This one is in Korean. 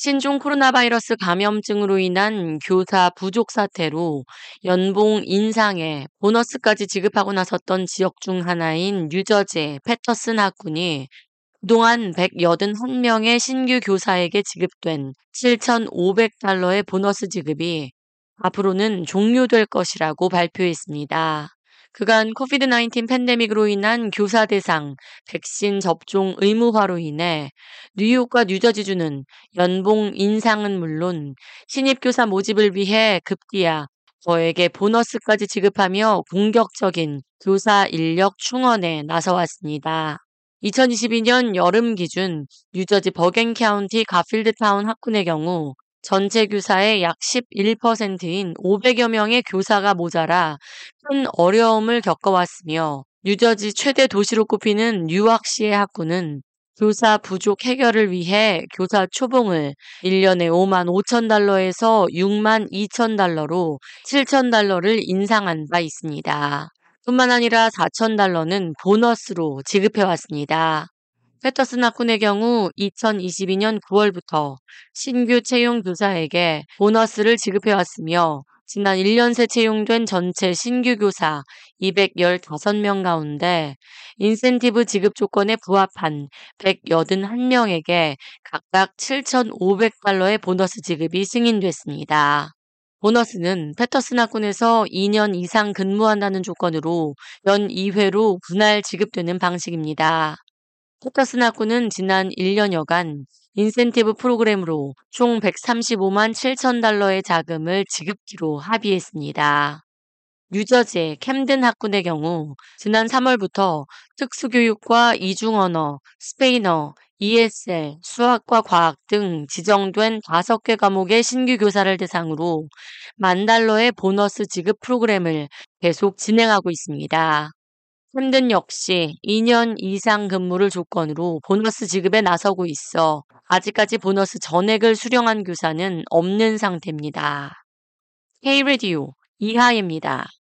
신종 코로나 바이러스 감염증으로 인한 교사 부족 사태로 연봉 인상에 보너스까지 지급하고 나섰던 지역 중 하나인 뉴저지 패터슨 학군이 그동안 181명의 신규 교사에게 지급된 7,500달러의 보너스 지급이 앞으로는 종료될 것이라고 발표했습니다. 그간 코비드-19 팬데믹으로 인한 교사 대상 백신 접종 의무화로 인해 뉴욕과 뉴저지주는 연봉 인상은 물론 신입교사 모집을 위해 급기야 거액의 보너스까지 지급하며 공격적인 교사 인력 충원에 나서왔습니다. 2022년 여름 기준 뉴저지 버겐 카운티 가필드 타운 학군의 경우 전체 교사의 약 11%인 500여 명의 교사가 모자라 큰 어려움을 겪어왔으며 뉴저지 최대 도시로 꼽히는 뉴악시의 학군은 교사 부족 해결을 위해 교사 초봉을 1년에 5만 5천 달러에서 6만 2천 달러로 7천 달러를 인상한 바 있습니다. 뿐만 아니라 4천 달러는 보너스로 지급해 왔습니다. 패터슨 학군의 경우 2022년 9월부터 신규 채용 교사에게 보너스를 지급해 왔으며 지난 1년 새 채용된 전체 신규 교사 215명 가운데 인센티브 지급 조건에 부합한 181명에게 각각 7,500달러의 보너스 지급이 승인됐습니다. 보너스는 패터슨 학군에서 2년 이상 근무한다는 조건으로 연 2회로 분할 지급되는 방식입니다. 학군은 지난 1년여간 인센티브 프로그램으로 총 135만 7천 달러의 자금을 지급기로 합의했습니다. 뉴저지 캠든 학군의 경우 지난 3월부터 특수교육과 이중언어, 스페인어, ESL, 수학과 과학 등 지정된 5개 과목의 신규 교사를 대상으로 만 달러의 보너스 지급 프로그램을 계속 진행하고 있습니다. 캠든 역시 2년 이상 근무를 조건으로 보너스 지급에 나서고 있어 아직까지 보너스 전액을 수령한 교사는 없는 상태입니다. K-Radio 이하입니다.